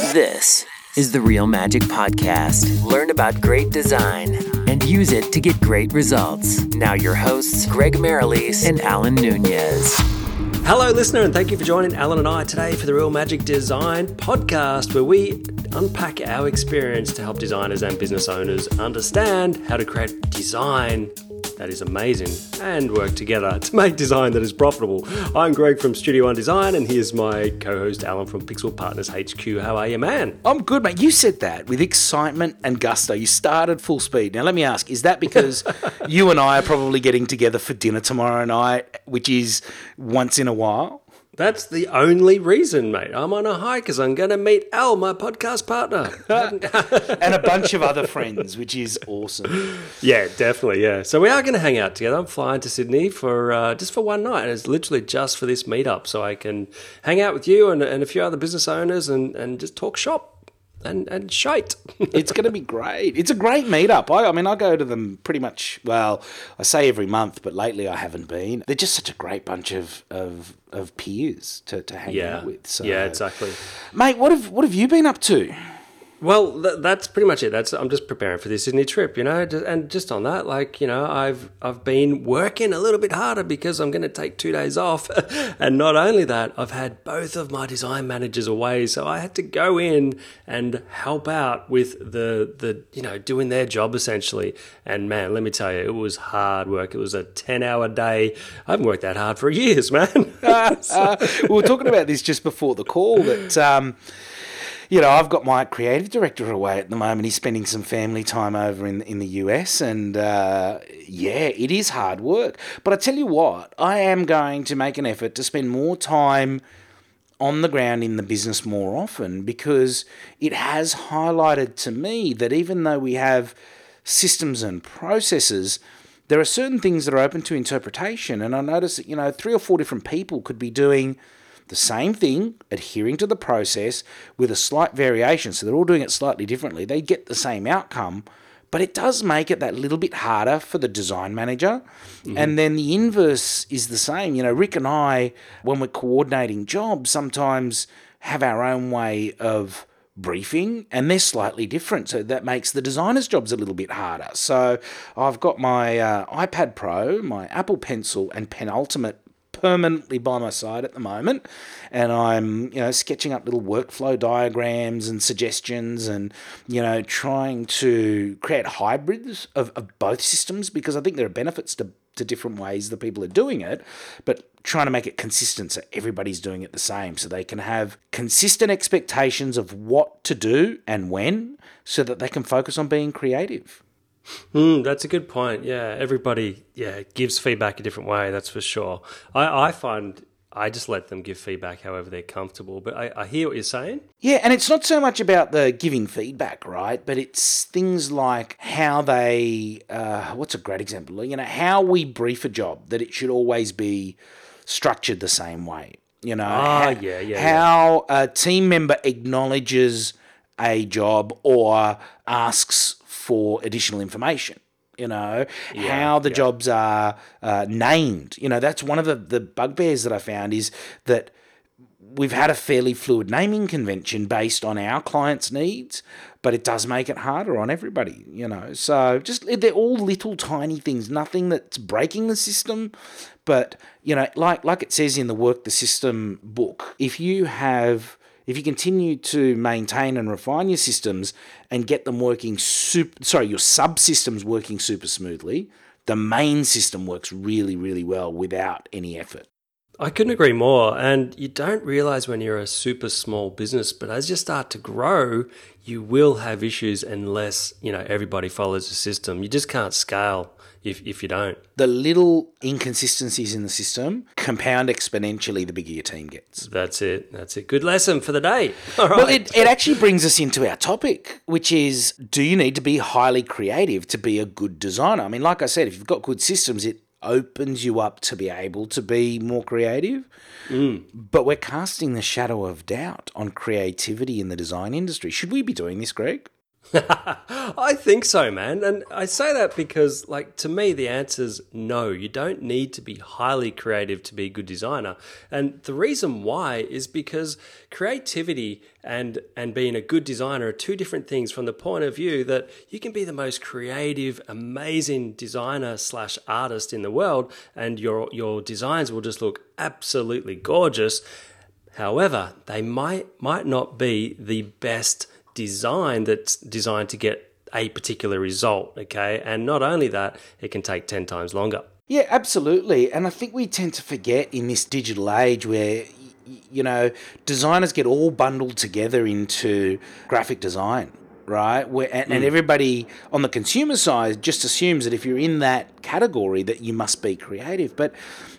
This is the Real Magic Podcast. Learn about great design and use it to get great results. Now, your hosts, Greg Merrilees and Alan Nunez. Hello, listener, and thank you for joining Alan and I today for the Real Magic Design podcast, where we unpack our experience to help designers and business owners understand how to create design that is amazing and work together to make design that is profitable. I'm Greg from Studio One Design, and here's my co host Alan from Pixel Partners HQ. How are you, man? I'm good, mate. You said that with excitement and gusto. You started full speed. Now, let me ask is that because you and I are probably getting together for dinner tomorrow night, which is once in a while? That's the only reason, mate. I'm on a hike because I'm going to meet Al, my podcast partner. and a bunch of other friends, which is awesome. Yeah, definitely. Yeah. So we are going to hang out together. I'm flying to Sydney for uh, just for one night. and It's literally just for this meetup. So I can hang out with you and, and a few other business owners and, and just talk shop and and shite. it's going to be great. It's a great meetup. I, I, mean, I go to them pretty much. Well, I say every month, but lately I haven't been. They're just such a great bunch of of, of peers to, to hang yeah. out with. So, yeah, exactly. Mate, what have what have you been up to? Well, th- that's pretty much it. That's I'm just preparing for the Sydney trip, you know. And just on that, like you know, I've I've been working a little bit harder because I'm going to take two days off, and not only that, I've had both of my design managers away, so I had to go in and help out with the the you know doing their job essentially. And man, let me tell you, it was hard work. It was a ten hour day. I haven't worked that hard for years, man. uh, we were talking about this just before the call that. Um, you know, I've got my creative director away at the moment. He's spending some family time over in in the US, and uh, yeah, it is hard work. But I tell you what, I am going to make an effort to spend more time on the ground in the business more often because it has highlighted to me that even though we have systems and processes, there are certain things that are open to interpretation. And I notice that, you know, three or four different people could be doing the same thing, adhering to the process with a slight variation. So they're all doing it slightly differently. They get the same outcome, but it does make it that little bit harder for the design manager. Mm-hmm. And then the inverse is the same. You know, Rick and I, when we're coordinating jobs, sometimes have our own way of briefing and they're slightly different so that makes the designer's jobs a little bit harder so i've got my uh, ipad pro my apple pencil and penultimate permanently by my side at the moment, and I'm you know sketching up little workflow diagrams and suggestions, and you know trying to create hybrids of, of both systems because I think there are benefits to to different ways that people are doing it, but trying to make it consistent so everybody's doing it the same so they can have consistent expectations of what to do and when so that they can focus on being creative. Mm, that's a good point. Yeah, everybody yeah gives feedback a different way. That's for sure. I, I find I just let them give feedback however they're comfortable. But I, I, hear what you're saying. Yeah, and it's not so much about the giving feedback, right? But it's things like how they. Uh, what's a great example? You know, how we brief a job that it should always be structured the same way. You know, ah, how, yeah, yeah, how yeah. a team member acknowledges a job or asks for additional information you know yeah, how the yeah. jobs are uh, named you know that's one of the, the bugbears that i found is that we've had a fairly fluid naming convention based on our clients needs but it does make it harder on everybody you know so just they're all little tiny things nothing that's breaking the system but you know like like it says in the work the system book if you have if you continue to maintain and refine your systems and get them working super, sorry, your subsystems working super smoothly, the main system works really, really well without any effort. I couldn't agree more. And you don't realize when you're a super small business, but as you start to grow, you will have issues unless, you know, everybody follows the system. You just can't scale if, if you don't. The little inconsistencies in the system compound exponentially the bigger your team gets. That's it. That's it. Good lesson for the day. All right. Well, it, it actually brings us into our topic, which is do you need to be highly creative to be a good designer? I mean, like I said, if you've got good systems, it opens you up to be able to be more creative. Mm. But we're casting the shadow of doubt on creativity in the design industry. Should we be doing this, Greg? I think so, man. And I say that because, like, to me, the answer is no. You don't need to be highly creative to be a good designer. And the reason why is because creativity and, and being a good designer are two different things from the point of view that you can be the most creative, amazing designer slash artist in the world, and your, your designs will just look absolutely gorgeous. However, they might might not be the best design that's designed to get a particular result, okay? And not only that, it can take 10 times longer. Yeah, absolutely. And I think we tend to forget in this digital age where you know, designers get all bundled together into graphic design, right? Where, and, mm. and, everybody on the consumer side just assumes that if you're in that category that you must be creative. But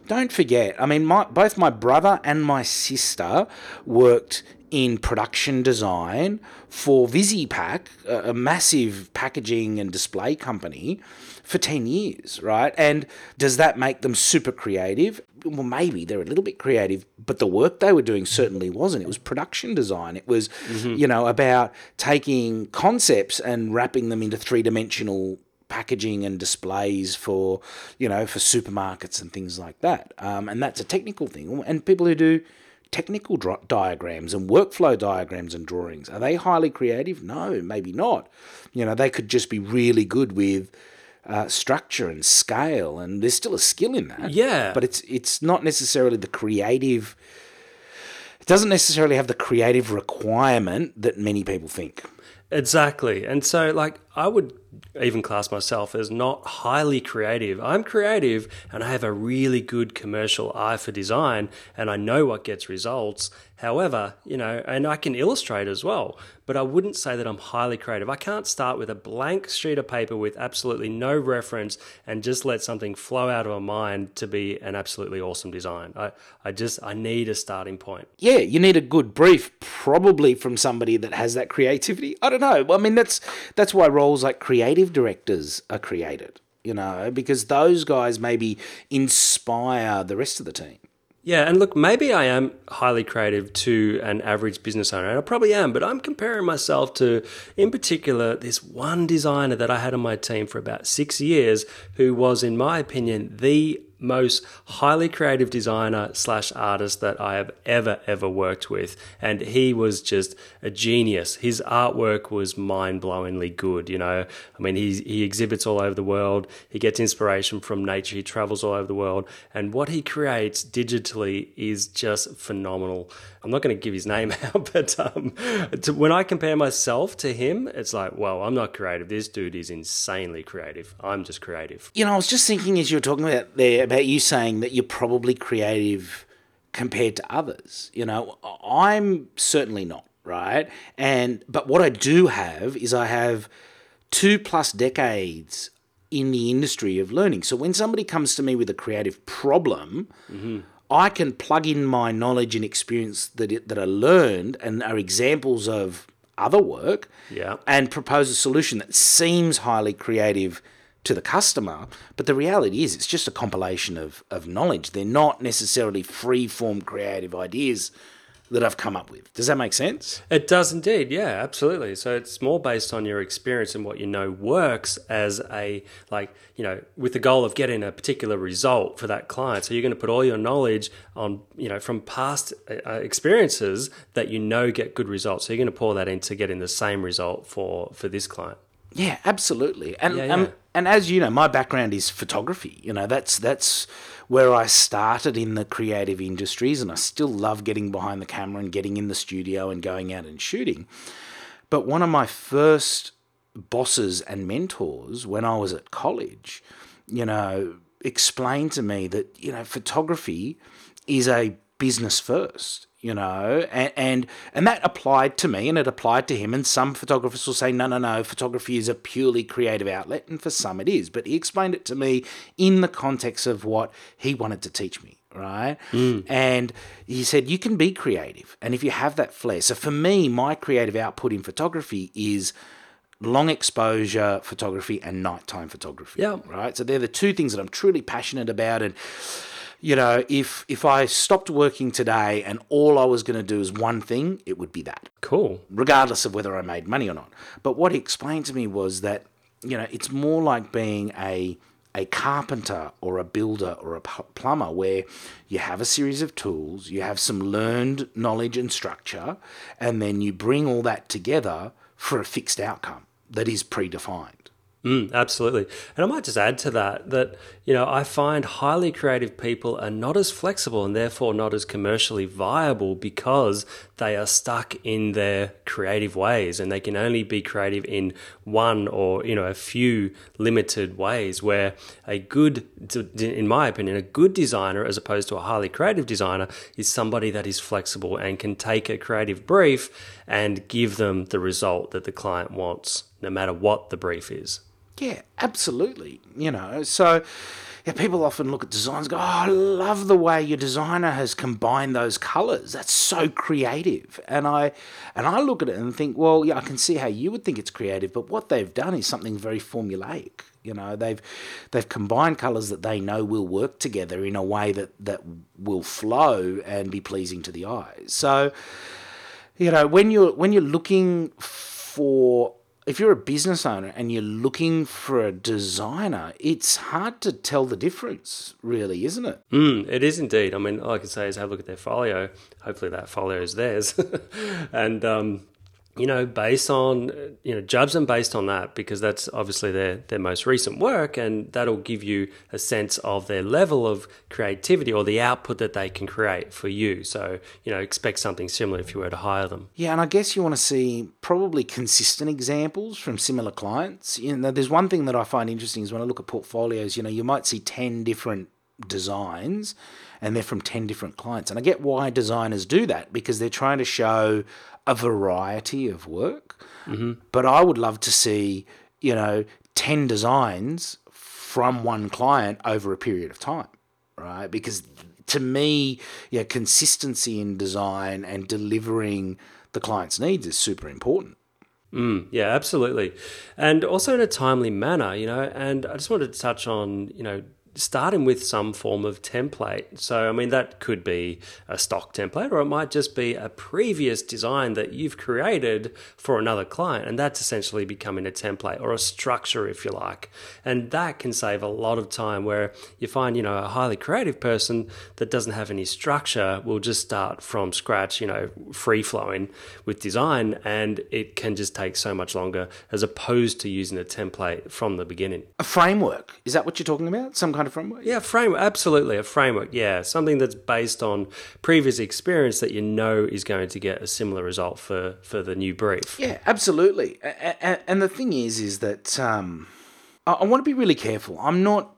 don't forget, I mean, my, both my brother and my sister worked in production design for VisiPack, a, a massive packaging and display company, for 10 years, right? And does that make them super creative? Well, maybe they're a little bit creative, but the work they were doing certainly wasn't. It was production design. It was, mm-hmm. you know, about taking concepts and wrapping them into three dimensional packaging and displays for you know for supermarkets and things like that um, and that's a technical thing and people who do technical diagrams and workflow diagrams and drawings. Are they highly creative? No, maybe not. You know, they could just be really good with uh, structure and scale, and there's still a skill in that. Yeah, but it's it's not necessarily the creative. It doesn't necessarily have the creative requirement that many people think. Exactly, and so like I would even class myself as not highly creative. I'm creative and I have a really good commercial eye for design and I know what gets results. However, you know, and I can illustrate as well, but I wouldn't say that I'm highly creative. I can't start with a blank sheet of paper with absolutely no reference and just let something flow out of my mind to be an absolutely awesome design. I, I just, I need a starting point. Yeah, you need a good brief, probably from somebody that has that creativity. I don't know. I mean, that's, that's why roles like creative directors are created, you know, because those guys maybe inspire the rest of the team. Yeah, and look, maybe I am highly creative to an average business owner, and I probably am, but I'm comparing myself to, in particular, this one designer that I had on my team for about six years who was, in my opinion, the most highly creative designer slash artist that I have ever, ever worked with. And he was just a genius. His artwork was mind blowingly good. You know, I mean, he, he exhibits all over the world. He gets inspiration from nature. He travels all over the world. And what he creates digitally is just phenomenal. I'm not going to give his name out, but um, to, when I compare myself to him, it's like, well, I'm not creative. This dude is insanely creative. I'm just creative. You know, I was just thinking as you were talking about there about you saying that you're probably creative compared to others. You know, I'm certainly not, right? And but what I do have is I have two plus decades in the industry of learning. So when somebody comes to me with a creative problem, mm-hmm. I can plug in my knowledge and experience that it, that I learned and are examples of other work, yeah. and propose a solution that seems highly creative to the customer. But the reality is, it's just a compilation of, of knowledge. They're not necessarily free form creative ideas that I've come up with. Does that make sense? It does indeed. Yeah, absolutely. So it's more based on your experience and what you know works as a like, you know, with the goal of getting a particular result for that client. So you're going to put all your knowledge on, you know, from past uh, experiences that you know get good results. So you're going to pour that into getting the same result for for this client. Yeah, absolutely. And yeah, um, yeah. And as you know, my background is photography. You know, that's that's where I started in the creative industries, and I still love getting behind the camera and getting in the studio and going out and shooting. But one of my first bosses and mentors when I was at college, you know, explained to me that you know photography is a business first you know, and, and and that applied to me and it applied to him. And some photographers will say, no, no, no, photography is a purely creative outlet, and for some it is. But he explained it to me in the context of what he wanted to teach me, right? Mm. And he said, you can be creative, and if you have that flair. So for me, my creative output in photography is long exposure photography and nighttime photography. Yeah. Right. So they're the two things that I'm truly passionate about, and you know, if if I stopped working today and all I was going to do is one thing, it would be that, Cool. regardless of whether I made money or not. But what he explained to me was that, you know, it's more like being a a carpenter or a builder or a plumber where you have a series of tools, you have some learned knowledge and structure, and then you bring all that together for a fixed outcome that is predefined. Mm, absolutely. And I might just add to that that, you know, I find highly creative people are not as flexible and therefore not as commercially viable because they are stuck in their creative ways and they can only be creative in one or, you know, a few limited ways where a good, in my opinion, a good designer as opposed to a highly creative designer is somebody that is flexible and can take a creative brief and give them the result that the client wants, no matter what the brief is. Yeah, absolutely. You know, so yeah, people often look at designs go, oh, I love the way your designer has combined those colours. That's so creative. And I and I look at it and think, well, yeah, I can see how you would think it's creative, but what they've done is something very formulaic. You know, they've they've combined colours that they know will work together in a way that, that will flow and be pleasing to the eyes. So, you know, when you're when you're looking for if you're a business owner and you're looking for a designer, it's hard to tell the difference, really, isn't it? Mm, it is indeed. I mean, all I can say is have a look at their folio. Hopefully, that folio is theirs. and um, you know, based on, you know, judge them based on that because that's obviously their, their most recent work and that'll give you a sense of their level of creativity or the output that they can create for you. So, you know, expect something similar if you were to hire them. Yeah, and I guess you want to see probably consistent examples from similar clients. You know, there's one thing that I find interesting is when I look at portfolios, you know, you might see 10 different designs and they're from 10 different clients. And I get why designers do that because they're trying to show a variety of work. Mm-hmm. But I would love to see, you know, 10 designs from one client over a period of time, right? Because to me, yeah, consistency in design and delivering the client's needs is super important. Mm, yeah, absolutely. And also in a timely manner, you know, and I just wanted to touch on, you know, starting with some form of template. So, I mean, that could be a stock template, or it might just be a previous design that you've created for another client. And that's essentially becoming a template or a structure, if you like. And that can save a lot of time where you find, you know, a highly creative person that doesn't have any structure will just start from scratch, you know, free flowing with design. And it can just take so much longer as opposed to using a template from the beginning. A framework, is that what you're talking about? Some kind of framework? Yeah, framework. Absolutely, a framework. Yeah, something that's based on previous experience that you know is going to get a similar result for for the new brief. Yeah, absolutely. And the thing is, is that um, I want to be really careful. I'm not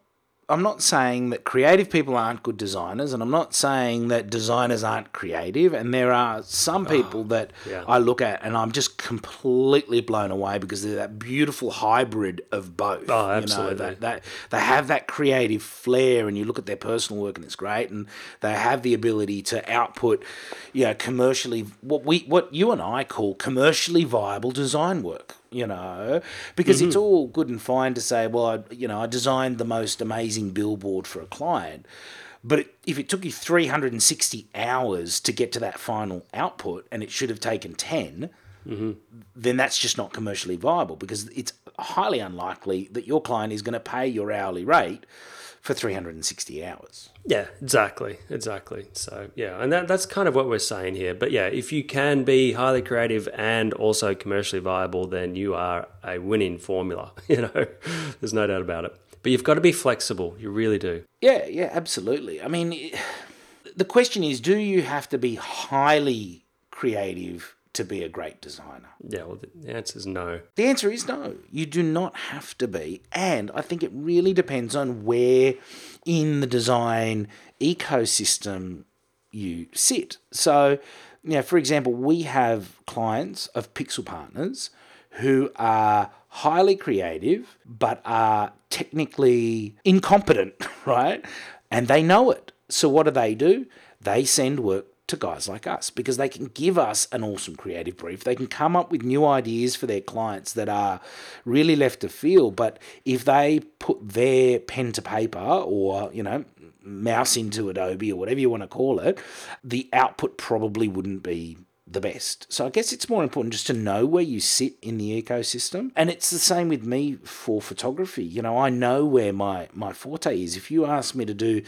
I'm not saying that creative people aren't good designers, and I'm not saying that designers aren't creative. And there are some ah, people oh, that yeah. I look at and I'm just completely blown away because they're that beautiful hybrid of both. Oh, absolutely. You know, that, that they have that creative flair, and you look at their personal work and it's great, and they have the ability to output, you know, commercially what we what you and I call commercially viable design work you know, because mm-hmm. it's all good and fine to say, well, I, you know, I designed the most amazing billboard for a client. But it, if it took you 360 hours to get to that final output and it should have taken 10, mm-hmm. then that's just not commercially viable because it's highly unlikely that your client is going to pay your hourly rate for 360 hours. Yeah, exactly, exactly. So yeah, and that, that's kind of what we're saying here. But yeah, if you can be highly creative and also commercially viable, then you are a winning formula. You know, there's no doubt about it. But you've got to be flexible. You really do. Yeah, yeah, absolutely. I mean, the question is, do you have to be highly creative to be a great designer? Yeah, well, the answer is no. The answer is no. You do not have to be. And I think it really depends on where in the design ecosystem you sit. So, you know, for example, we have clients of pixel partners who are highly creative but are technically incompetent, right? And they know it. So what do they do? They send work to guys like us because they can give us an awesome creative brief. They can come up with new ideas for their clients that are really left of field. But if they put their pen to paper or, you know, mouse into Adobe or whatever you want to call it, the output probably wouldn't be the best. So I guess it's more important just to know where you sit in the ecosystem. And it's the same with me for photography. You know, I know where my my forte is. If you ask me to do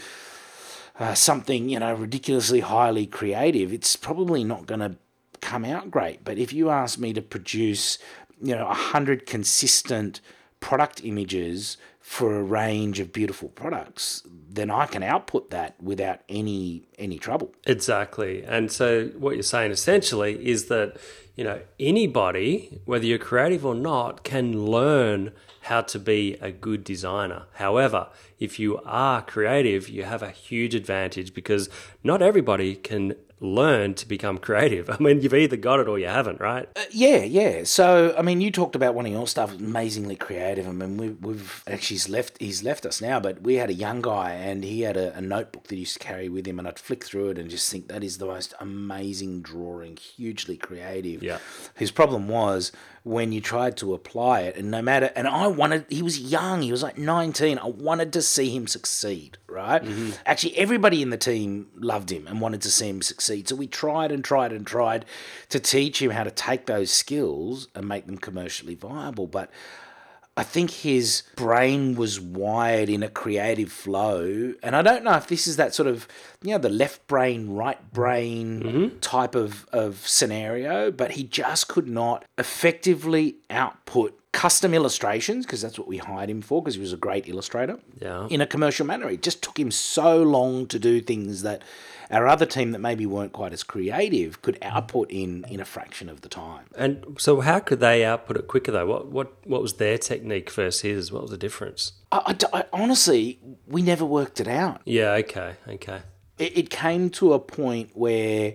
uh, something, you know, ridiculously highly creative, it's probably not going to come out great. But if you ask me to produce, you know, a hundred consistent product images for a range of beautiful products, then I can output that without any any trouble. Exactly. And so what you're saying essentially is that, you know, anybody, whether you're creative or not, can learn how to be a good designer. However, if you are creative, you have a huge advantage because not everybody can learn to become creative. I mean, you've either got it or you haven't, right? Uh, yeah, yeah. So, I mean, you talked about one of your stuff amazingly creative. I mean, we, we've actually he's left he's left us now, but we had a young guy and he had a, a notebook that he used to carry with him, and I'd flick through it and just think that is the most amazing drawing, hugely creative. Yeah. His problem was when you tried to apply it, and no matter, and I wanted, he was young, he was like 19, I wanted to see him succeed, right? Mm-hmm. Actually, everybody in the team loved him and wanted to see him succeed. So we tried and tried and tried to teach him how to take those skills and make them commercially viable. But I think his brain was wired in a creative flow. And I don't know if this is that sort of, you know, the left brain, right brain mm-hmm. type of, of scenario, but he just could not effectively output custom illustrations because that's what we hired him for because he was a great illustrator yeah. in a commercial manner. It just took him so long to do things that our other team that maybe weren't quite as creative could output in in a fraction of the time. And so, how could they output it quicker though? What what what was their technique versus his? What was the difference? I, I, I honestly, we never worked it out. Yeah. Okay. Okay. It, it came to a point where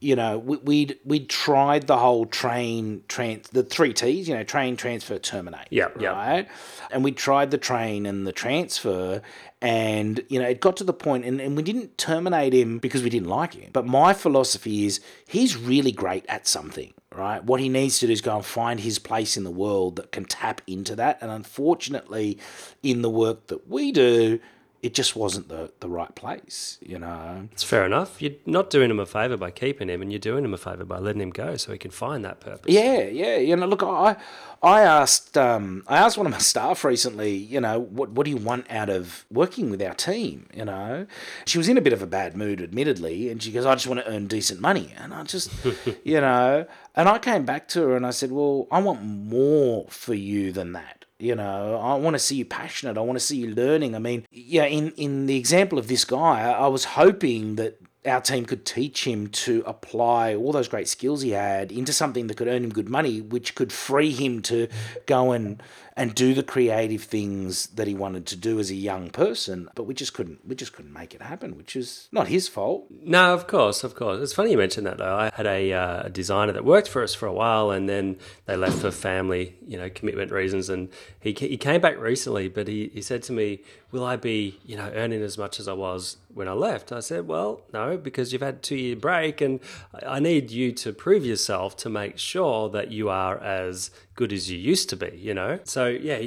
you know, we, we'd tried the whole train trans the three T's, you know, train transfer terminate. Yeah, yeah. Right, and we tried the train and the transfer, and you know, it got to the point, and, and we didn't terminate him because we didn't like him. But my philosophy is he's really great at something. Right, what he needs to do is go and find his place in the world that can tap into that. And unfortunately, in the work that we do, it just wasn't the, the right place, you know. It's fair enough. You're not doing him a favour by keeping him, and you're doing him a favour by letting him go so he can find that purpose. Yeah, yeah. You know, look, I I asked um, I asked one of my staff recently, you know, what what do you want out of working with our team? You know, she was in a bit of a bad mood, admittedly, and she goes, I just want to earn decent money, and I just, you know, and I came back to her and I said, well, I want more for you than that you know, I want to see you passionate. I want to see you learning. I mean, yeah, in, in the example of this guy, I was hoping that our team could teach him to apply all those great skills he had into something that could earn him good money, which could free him to go and and do the creative things that he wanted to do as a young person. But we just couldn't we just couldn't make it happen, which is not his fault. No, of course, of course. It's funny you mentioned that though. I had a, uh, designer that worked for us for a while, and then they left for family, you know, commitment reasons. And he he came back recently, but he, he said to me, "Will I be, you know, earning as much as I was when I left?" I said, "Well, no, because you've had two year break, and I need you to prove yourself to make sure that you are as good as you used to be, you know? So, yeah,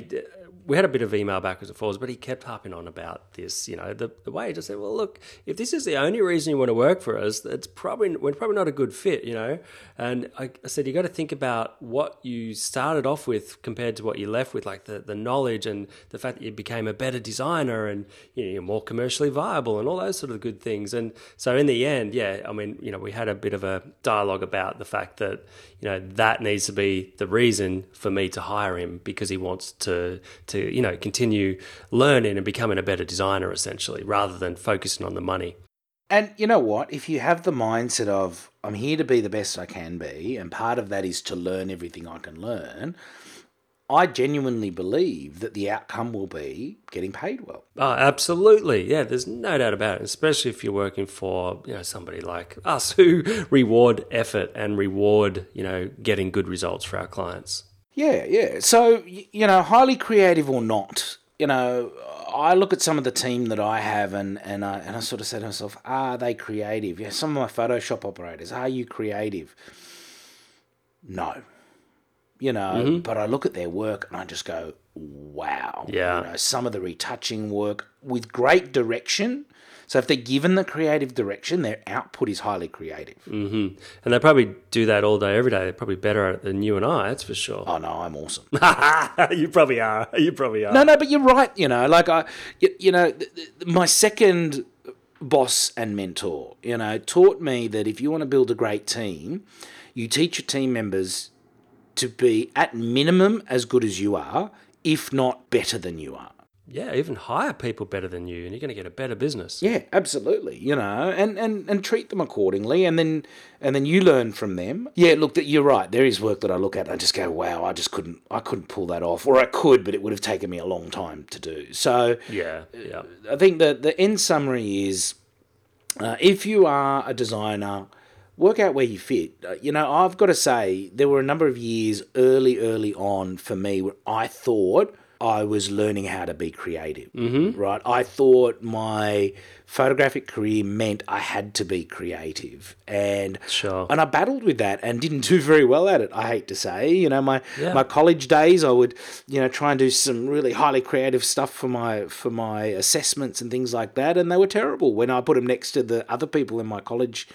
we had a bit of email backwards and forwards, but he kept harping on about this. You know, the, the way he just said, "Well, look, if this is the only reason you want to work for us, it's probably we're probably not a good fit." You know, and I, I said you got to think about what you started off with compared to what you left with, like the, the knowledge and the fact that you became a better designer and you know, you're more commercially viable and all those sort of good things. And so in the end, yeah, I mean, you know, we had a bit of a dialogue about the fact that you know that needs to be the reason for me to hire him because he wants to to you know continue learning and becoming a better designer essentially rather than focusing on the money and you know what if you have the mindset of i'm here to be the best i can be and part of that is to learn everything i can learn I genuinely believe that the outcome will be getting paid well. Oh, absolutely. Yeah, there's no doubt about it, especially if you're working for, you know, somebody like us who reward effort and reward, you know, getting good results for our clients. Yeah, yeah. So, you know, highly creative or not, you know, I look at some of the team that I have and, and, I, and I sort of say to myself, are they creative? Yeah, some of my Photoshop operators, are you creative? No. You know, Mm-hmm. but I look at their work and I just go, wow. Yeah. You know, some of the retouching work with great direction. So if they're given the creative direction, their output is highly creative. Mm-hmm. And they probably do that all day, every day. They're probably better at it than you and I, that's for sure. Oh no, I'm awesome. you probably are. You probably are. No, no, but you're right. You know, like I, you, you know, th- th- my second boss and mentor, you know, taught me that if you want to build a great team, you teach your team members to be at minimum as good as you are, if not better than you are. Yeah, even hire people better than you, and you're going to get a better business. Yeah, absolutely. You know, and, and, and treat them accordingly, and then and then you learn from them. Yeah, look, that you're right. There is work that I look at, and I just go, wow, I just couldn't, I couldn't pull that off, or I could, but it would have taken me a long time to do. So Yeah, yeah. I think the the end summary is, uh, if you are a designer, work out where you fit. Uh, you know, I've got to say there were a number of years early, early on for me where I thought I was learning how to be creative. Mm-hmm. Right, I thought my photographic career meant I had to be creative, and Sure. and I battled with that and didn't do very well at it. I hate to say, you know, my Yeah. my college days, I would, you know, try and do some really highly creative stuff for my for my assessments and things like that, and they were terrible when I put them next to the other people in my college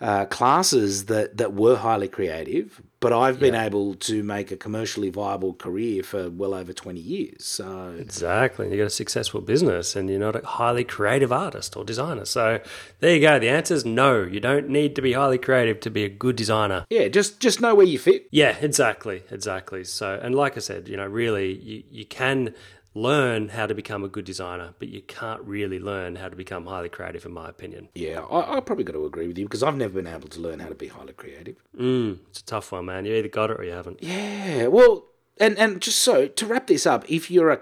uh, classes that that were highly creative. But I've been able to make a commercially viable career for well over twenty years. So Exactly. You got a successful business and you're not a highly creative artist or designer. So there you go. The answer is no. You don't need to be highly creative to be a good designer. yeah, just just know where you fit. Yeah, exactly. Exactly. So, and like I said, you know, really, you, you can learn how to become a good designer, but you can't really learn how to become highly creative, in my opinion. Yeah, I, I probably got to agree with you because I've never been able to learn how to be highly creative. Mm, it's a tough one, man. You either got it or you haven't. Yeah, well, and and just so to wrap this up, if you're a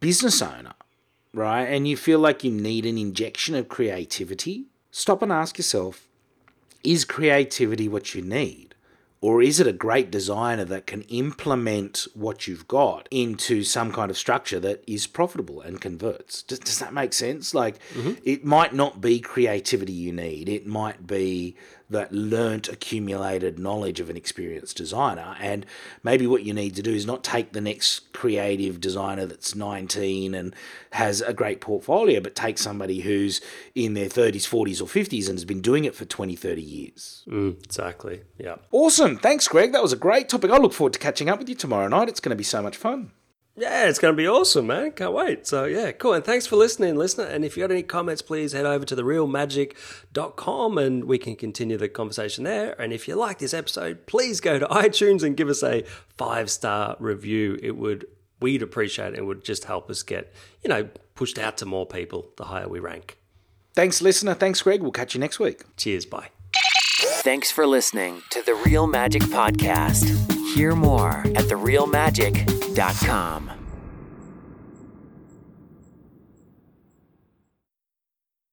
business owner, right, and you feel like you need an injection of creativity, stop and ask yourself, is creativity what you need? Or is it a great designer that can implement what you've got into some kind of structure that is profitable and converts? Does, does that make sense? Like, mm-hmm. it might not be creativity you need, it might be that learnt, accumulated knowledge of an experienced designer. And maybe what you need to do is not take the next creative designer that's 19 and has a great portfolio, but take somebody who's in their 30s, 40s, or 50s and has been doing it for 20, 30 years. Mm, exactly. Yeah. Awesome. Thanks, Greg. That was a great topic. I look forward to catching up with you tomorrow night. It's going to be so much fun. Yeah, it's going to be awesome, man. Can't wait. So, yeah, cool. And thanks for listening, listener. And if you got any comments, please head over to therealmagic.com and we can continue the conversation there. And if you like this episode, please go to iTunes and give us a five star review. It would, we'd appreciate it. It would just help us get, you know, pushed out to more people the higher we rank. Thanks, listener. Thanks, Greg. We'll catch you next week. Cheers. Bye. Thanks for listening to the Real Magic Podcast. Hear more at therealmagic.com.